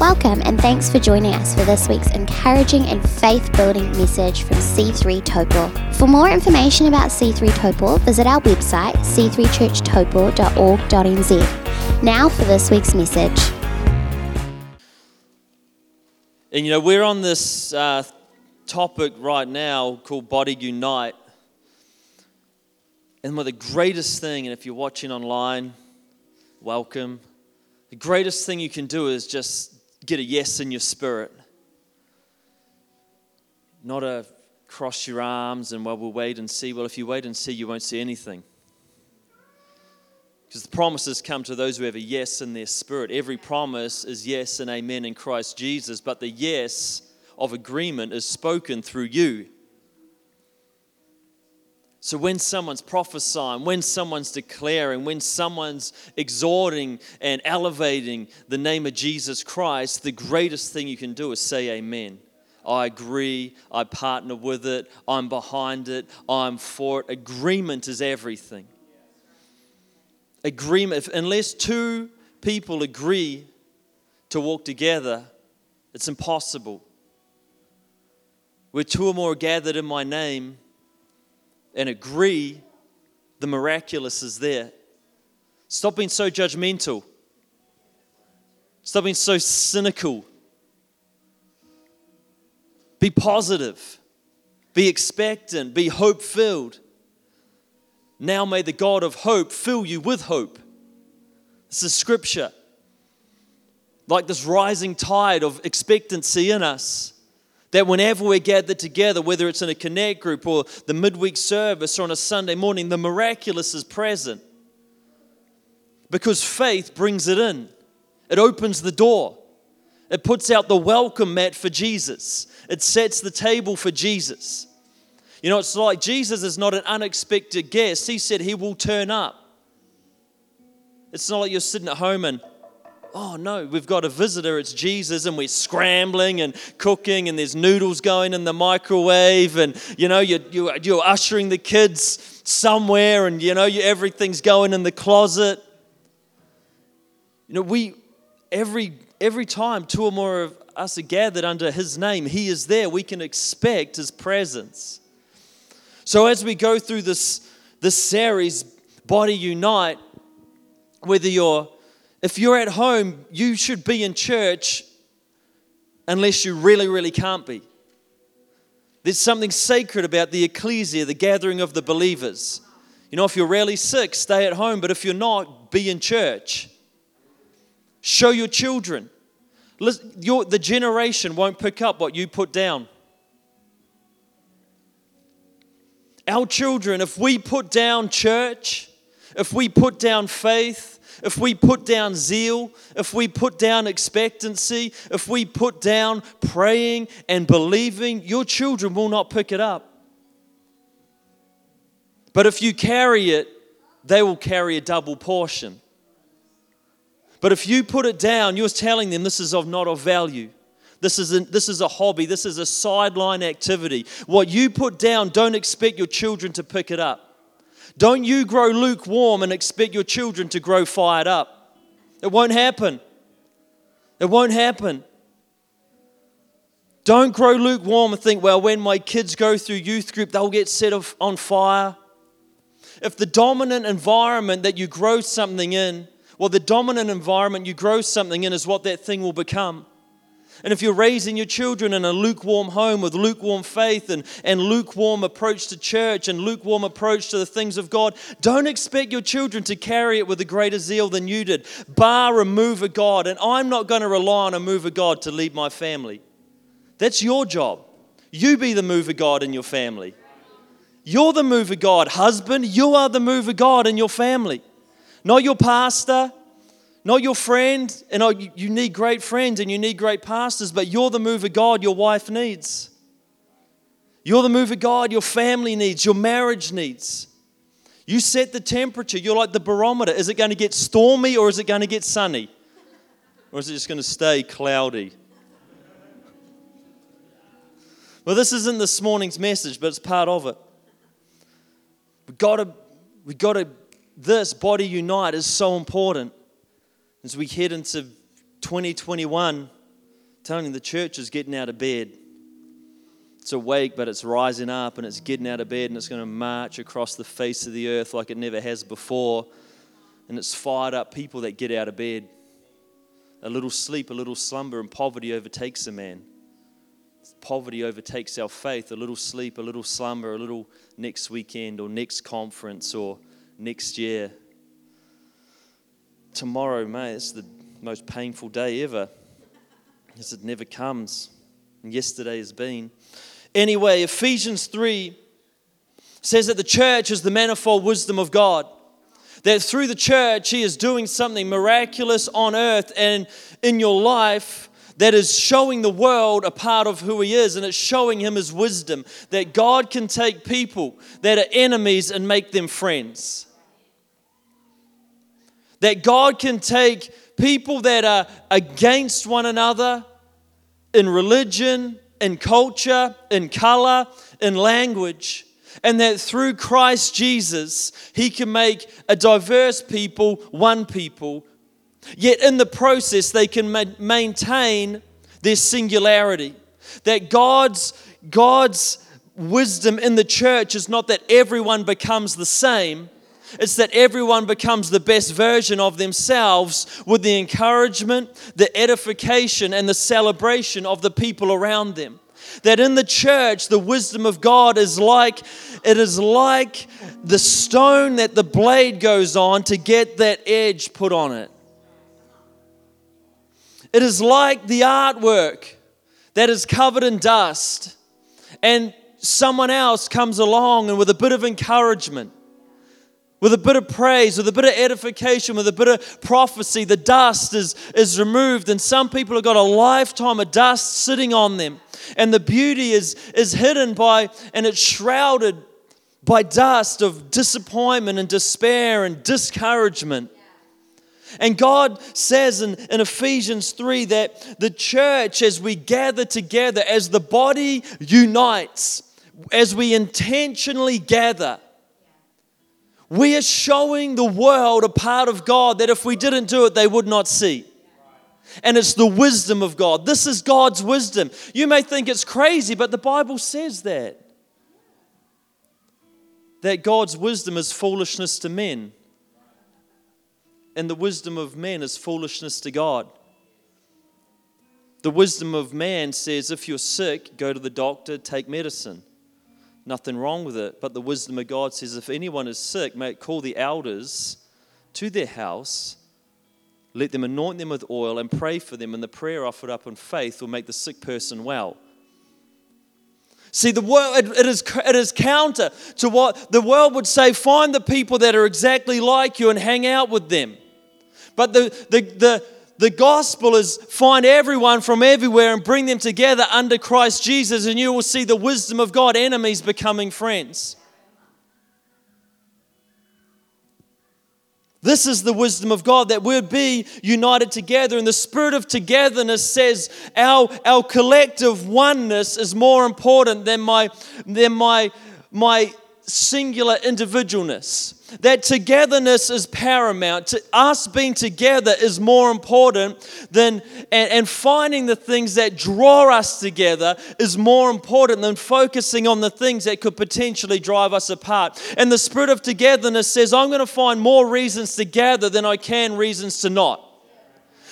Welcome and thanks for joining us for this week's encouraging and faith building message from C3 Topol. For more information about C3 Topol, visit our website c3churchtopol.org.nz. Now for this week's message. And you know, we're on this uh, topic right now called Body Unite. And one of the greatest thing, and if you're watching online, welcome. The greatest thing you can do is just get a yes in your spirit. Not a cross your arms and well, we'll wait and see. Well, if you wait and see, you won't see anything. Because the promises come to those who have a yes in their spirit. Every promise is yes and amen in Christ Jesus, but the yes of agreement is spoken through you. So when someone's prophesying, when someone's declaring, when someone's exhorting and elevating the name of Jesus Christ, the greatest thing you can do is say amen. I agree, I partner with it, I'm behind it, I'm for it. Agreement is everything. Agreement, if, unless two people agree to walk together, it's impossible. Where two or more are gathered in my name, and agree the miraculous is there. Stop being so judgmental. Stop being so cynical. Be positive. Be expectant. Be hope filled. Now may the God of hope fill you with hope. This is scripture. Like this rising tide of expectancy in us. That whenever we're gathered together, whether it's in a connect group or the midweek service or on a Sunday morning, the miraculous is present. Because faith brings it in, it opens the door, it puts out the welcome mat for Jesus, it sets the table for Jesus. You know, it's like Jesus is not an unexpected guest, He said He will turn up. It's not like you're sitting at home and oh no, we've got a visitor, it's Jesus, and we're scrambling and cooking, and there's noodles going in the microwave, and you know, you're, you're, you're ushering the kids somewhere, and you know, you, everything's going in the closet. You know, we, every, every time two or more of us are gathered under His name, He is there. We can expect His presence. So as we go through this, this series, Body Unite, whether you're if you're at home, you should be in church unless you really, really can't be. There's something sacred about the ecclesia, the gathering of the believers. You know, if you're really sick, stay at home, but if you're not, be in church. Show your children. Your, the generation won't pick up what you put down. Our children, if we put down church, if we put down faith, if we put down zeal, if we put down expectancy, if we put down praying and believing, your children will not pick it up. But if you carry it, they will carry a double portion. But if you put it down, you're telling them this is of not of value. This is, a, this is a hobby. This is a sideline activity. What you put down, don't expect your children to pick it up. Don't you grow lukewarm and expect your children to grow fired up. It won't happen. It won't happen. Don't grow lukewarm and think, well, when my kids go through youth group, they'll get set on fire. If the dominant environment that you grow something in, well, the dominant environment you grow something in is what that thing will become. And if you're raising your children in a lukewarm home with lukewarm faith and, and lukewarm approach to church and lukewarm approach to the things of God, don't expect your children to carry it with a greater zeal than you did, bar a move of God. And I'm not going to rely on a move of God to lead my family. That's your job. You be the move of God in your family. You're the move of God. Husband, you are the move of God in your family. Not your pastor, not your friend, and you need great friends and you need great pastors, but you're the move of God your wife needs. You're the move of God your family needs, your marriage needs. You set the temperature. You're like the barometer. Is it going to get stormy or is it going to get sunny? Or is it just going to stay cloudy? Well, this isn't this morning's message, but it's part of it. We've got to, we've got to, this body unite is so important as we head into 2021, telling you the church is getting out of bed. It's awake, but it's rising up and it's getting out of bed and it's going to march across the face of the earth like it never has before. And it's fired up people that get out of bed. A little sleep, a little slumber, and poverty overtakes a man. Poverty overtakes our faith. A little sleep, a little slumber, a little next weekend or next conference or next year. Tomorrow, mate, it's the most painful day ever because it never comes. And yesterday has been. Anyway, Ephesians 3 says that the church is the manifold wisdom of God. That through the church, He is doing something miraculous on earth and in your life that is showing the world a part of who He is and it's showing Him His wisdom. That God can take people that are enemies and make them friends. That God can take people that are against one another in religion, in culture, in color, in language, and that through Christ Jesus, He can make a diverse people one people. Yet in the process, they can ma- maintain their singularity. That God's, God's wisdom in the church is not that everyone becomes the same, it's that everyone becomes the best version of themselves with the encouragement, the edification, and the celebration of the people around them. That in the church, the wisdom of God is like it is like the stone that the blade goes on to get that edge put on it. It is like the artwork that is covered in dust, and someone else comes along and with a bit of encouragement with a bit of praise, with a bit of edification, with a bit of prophecy, the dust is, is removed. And some people have got a lifetime of dust sitting on them. And the beauty is, is hidden by, and it's shrouded by dust of disappointment and despair and discouragement. And God says in, in Ephesians 3 that the church, as we gather together, as the body unites, as we intentionally gather, we are showing the world a part of God that if we didn't do it, they would not see. And it's the wisdom of God. This is God's wisdom. You may think it's crazy, but the Bible says that. That God's wisdom is foolishness to men, and the wisdom of men is foolishness to God. The wisdom of man says if you're sick, go to the doctor, take medicine. Nothing wrong with it. But the wisdom of God says if anyone is sick, may call the elders to their house, let them anoint them with oil and pray for them, and the prayer offered up in faith will make the sick person well. See, the world, it, it, is, it is counter to what the world would say find the people that are exactly like you and hang out with them. But the, the, the, the gospel is find everyone from everywhere and bring them together under Christ Jesus, and you will see the wisdom of God, enemies becoming friends. This is the wisdom of God that we'd be united together. And the spirit of togetherness says our, our collective oneness is more important than my, than my, my singular individualness. That togetherness is paramount. To us being together is more important than, and, and finding the things that draw us together is more important than focusing on the things that could potentially drive us apart. And the spirit of togetherness says, I'm going to find more reasons to gather than I can reasons to not.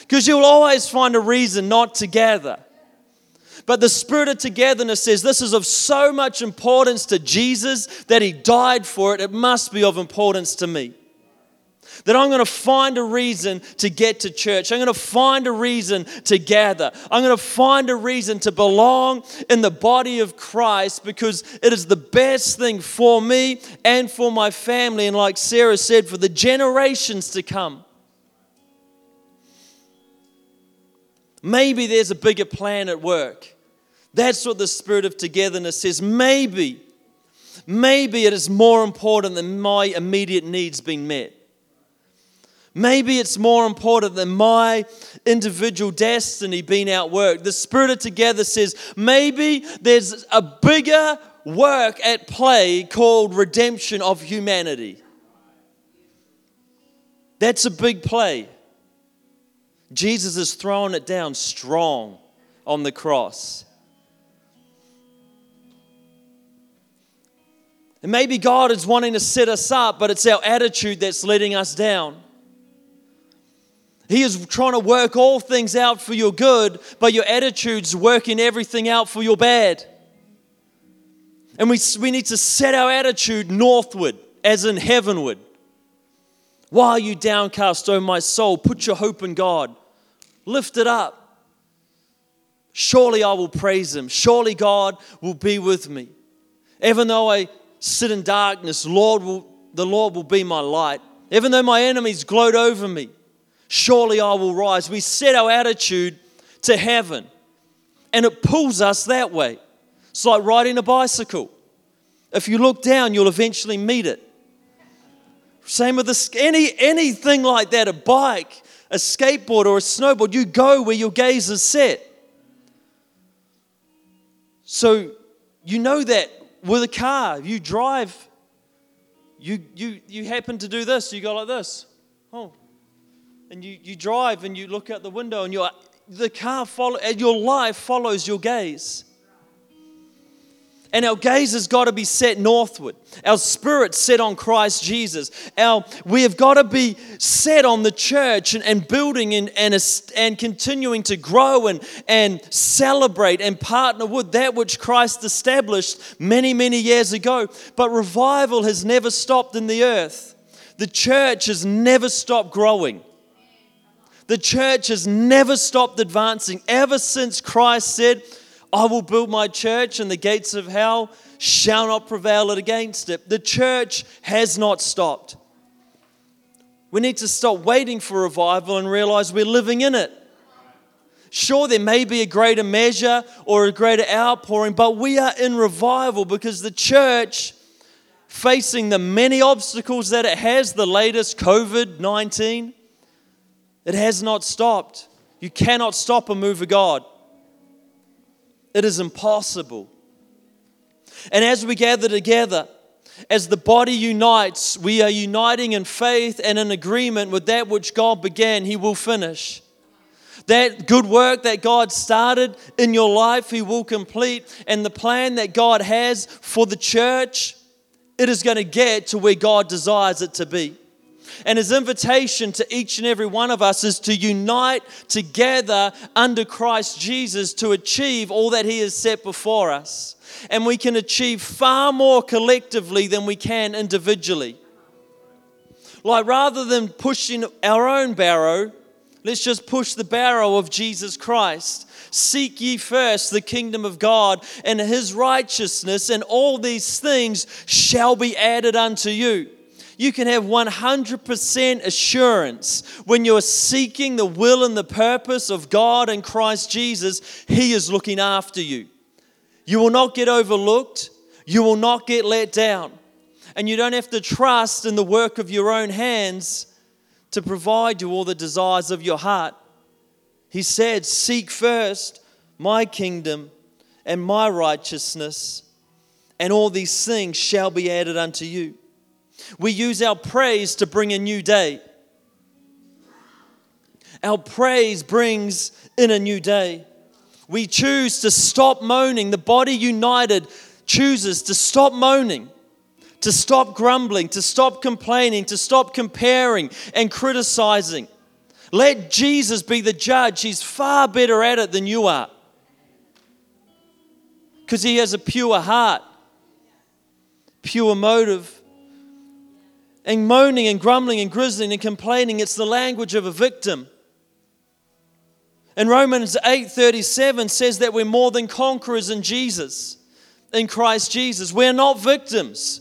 Because you'll always find a reason not to gather. But the spirit of togetherness says this is of so much importance to Jesus that he died for it. It must be of importance to me. That I'm going to find a reason to get to church. I'm going to find a reason to gather. I'm going to find a reason to belong in the body of Christ because it is the best thing for me and for my family. And like Sarah said, for the generations to come. Maybe there's a bigger plan at work. That's what the spirit of togetherness says. Maybe, maybe it is more important than my immediate needs being met. Maybe it's more important than my individual destiny being outworked. The spirit of together says maybe there's a bigger work at play called redemption of humanity. That's a big play. Jesus is throwing it down strong on the cross. And maybe God is wanting to set us up, but it's our attitude that's letting us down. He is trying to work all things out for your good, but your attitude's working everything out for your bad. And we, we need to set our attitude northward, as in heavenward. Why are you downcast, O my soul? Put your hope in God. Lift it up. Surely I will praise him. Surely God will be with me. Even though I sit in darkness, Lord will, the Lord will be my light. Even though my enemies gloat over me, surely I will rise. We set our attitude to heaven and it pulls us that way. It's like riding a bicycle. If you look down, you'll eventually meet it. Same with this, any, anything like that, a bike, a skateboard, or a snowboard, you go where your gaze is set. So you know that with a car, you drive, you, you, you happen to do this, you go like this. Oh. And you, you drive and you look out the window and your, the car follow, and your life follows your gaze. And our gaze has got to be set northward. Our spirit set on Christ Jesus. Our, we have got to be set on the church and, and building and, and, and continuing to grow and, and celebrate and partner with that which Christ established many, many years ago. But revival has never stopped in the earth. The church has never stopped growing. The church has never stopped advancing ever since Christ said, I will build my church, and the gates of hell shall not prevail against it. The church has not stopped. We need to stop waiting for revival and realize we're living in it. Sure, there may be a greater measure or a greater outpouring, but we are in revival because the church, facing the many obstacles that it has, the latest COVID 19, it has not stopped. You cannot stop a move of God. It is impossible. And as we gather together, as the body unites, we are uniting in faith and in agreement with that which God began, He will finish. That good work that God started in your life, He will complete. And the plan that God has for the church, it is going to get to where God desires it to be. And his invitation to each and every one of us is to unite together under Christ Jesus to achieve all that he has set before us. And we can achieve far more collectively than we can individually. Like rather than pushing our own barrow, let's just push the barrow of Jesus Christ. Seek ye first the kingdom of God and his righteousness, and all these things shall be added unto you you can have 100% assurance when you're seeking the will and the purpose of God and Christ Jesus, He is looking after you. You will not get overlooked, you will not get let down. And you don't have to trust in the work of your own hands to provide you all the desires of your heart. He said, Seek first my kingdom and my righteousness, and all these things shall be added unto you. We use our praise to bring a new day. Our praise brings in a new day. We choose to stop moaning. The body united chooses to stop moaning, to stop grumbling, to stop complaining, to stop comparing and criticizing. Let Jesus be the judge. He's far better at it than you are because he has a pure heart, pure motive and moaning and grumbling and grizzling and complaining. It's the language of a victim. And Romans 8:37 says that we're more than conquerors in Jesus, in Christ Jesus. We're not victims.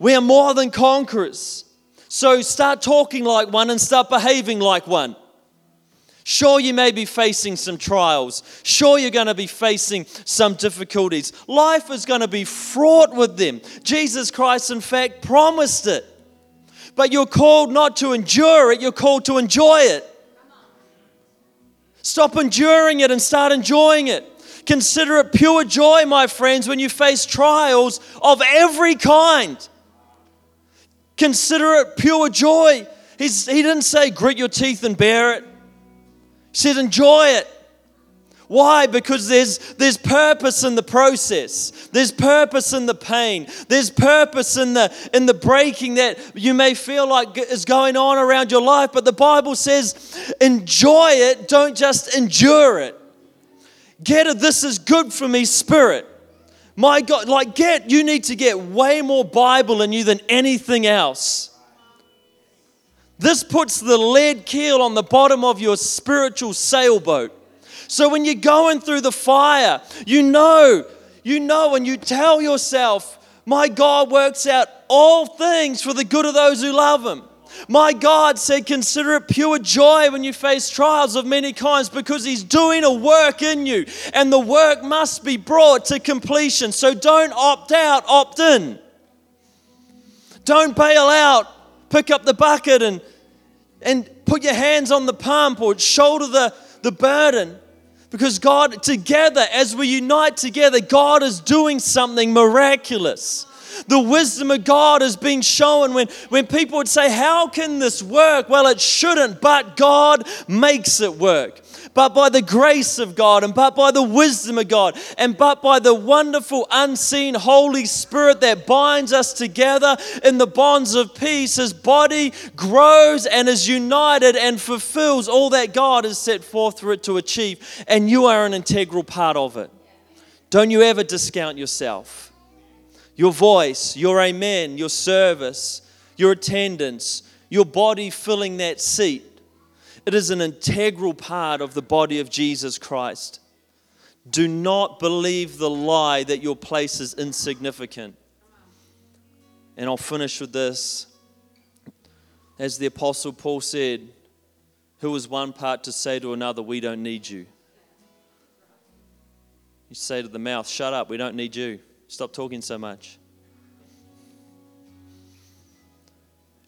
We are more than conquerors. So start talking like one and start behaving like one. Sure, you may be facing some trials. Sure, you're going to be facing some difficulties. Life is going to be fraught with them. Jesus Christ, in fact, promised it. But you're called not to endure it, you're called to enjoy it. Stop enduring it and start enjoying it. Consider it pure joy, my friends, when you face trials of every kind. Consider it pure joy. He's, he didn't say grit your teeth and bear it. Said, enjoy it. Why? Because there's, there's purpose in the process. There's purpose in the pain. There's purpose in the, in the breaking that you may feel like is going on around your life. But the Bible says, enjoy it, don't just endure it. Get it, this is good for me, spirit. My God, like, get, you need to get way more Bible in you than anything else. This puts the lead keel on the bottom of your spiritual sailboat. So when you're going through the fire, you know, you know, and you tell yourself, My God works out all things for the good of those who love Him. My God said, Consider it pure joy when you face trials of many kinds because He's doing a work in you, and the work must be brought to completion. So don't opt out, opt in. Don't bail out, pick up the bucket and, and put your hands on the pump or shoulder the, the burden. Because God, together, as we unite together, God is doing something miraculous. The wisdom of God is being shown when, when people would say, How can this work? Well, it shouldn't, but God makes it work but by the grace of God, and but by the wisdom of God, and but by the wonderful, unseen Holy Spirit that binds us together in the bonds of peace. His body grows and is united and fulfills all that God has set forth for it to achieve, and you are an integral part of it. Don't you ever discount yourself. Your voice, your amen, your service, your attendance, your body filling that seat it is an integral part of the body of Jesus Christ. Do not believe the lie that your place is insignificant. And I'll finish with this. As the Apostle Paul said, who is one part to say to another, We don't need you? You say to the mouth, Shut up, we don't need you. Stop talking so much.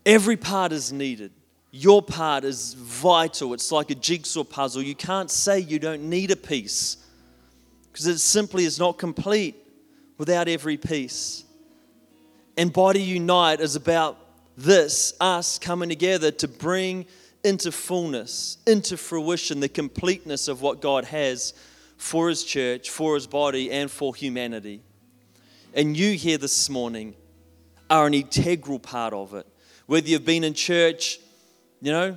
Every part is needed. Your part is vital. It's like a jigsaw puzzle. You can't say you don't need a piece because it simply is not complete without every piece. And Body Unite is about this us coming together to bring into fullness, into fruition, the completeness of what God has for His church, for His body, and for humanity. And you here this morning are an integral part of it. Whether you've been in church you know,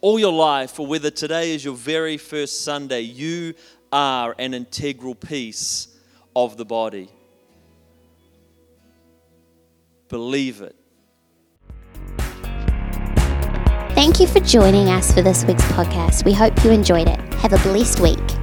all your life, or whether today is your very first Sunday, you are an integral piece of the body. Believe it. Thank you for joining us for this week's podcast. We hope you enjoyed it. Have a blessed week.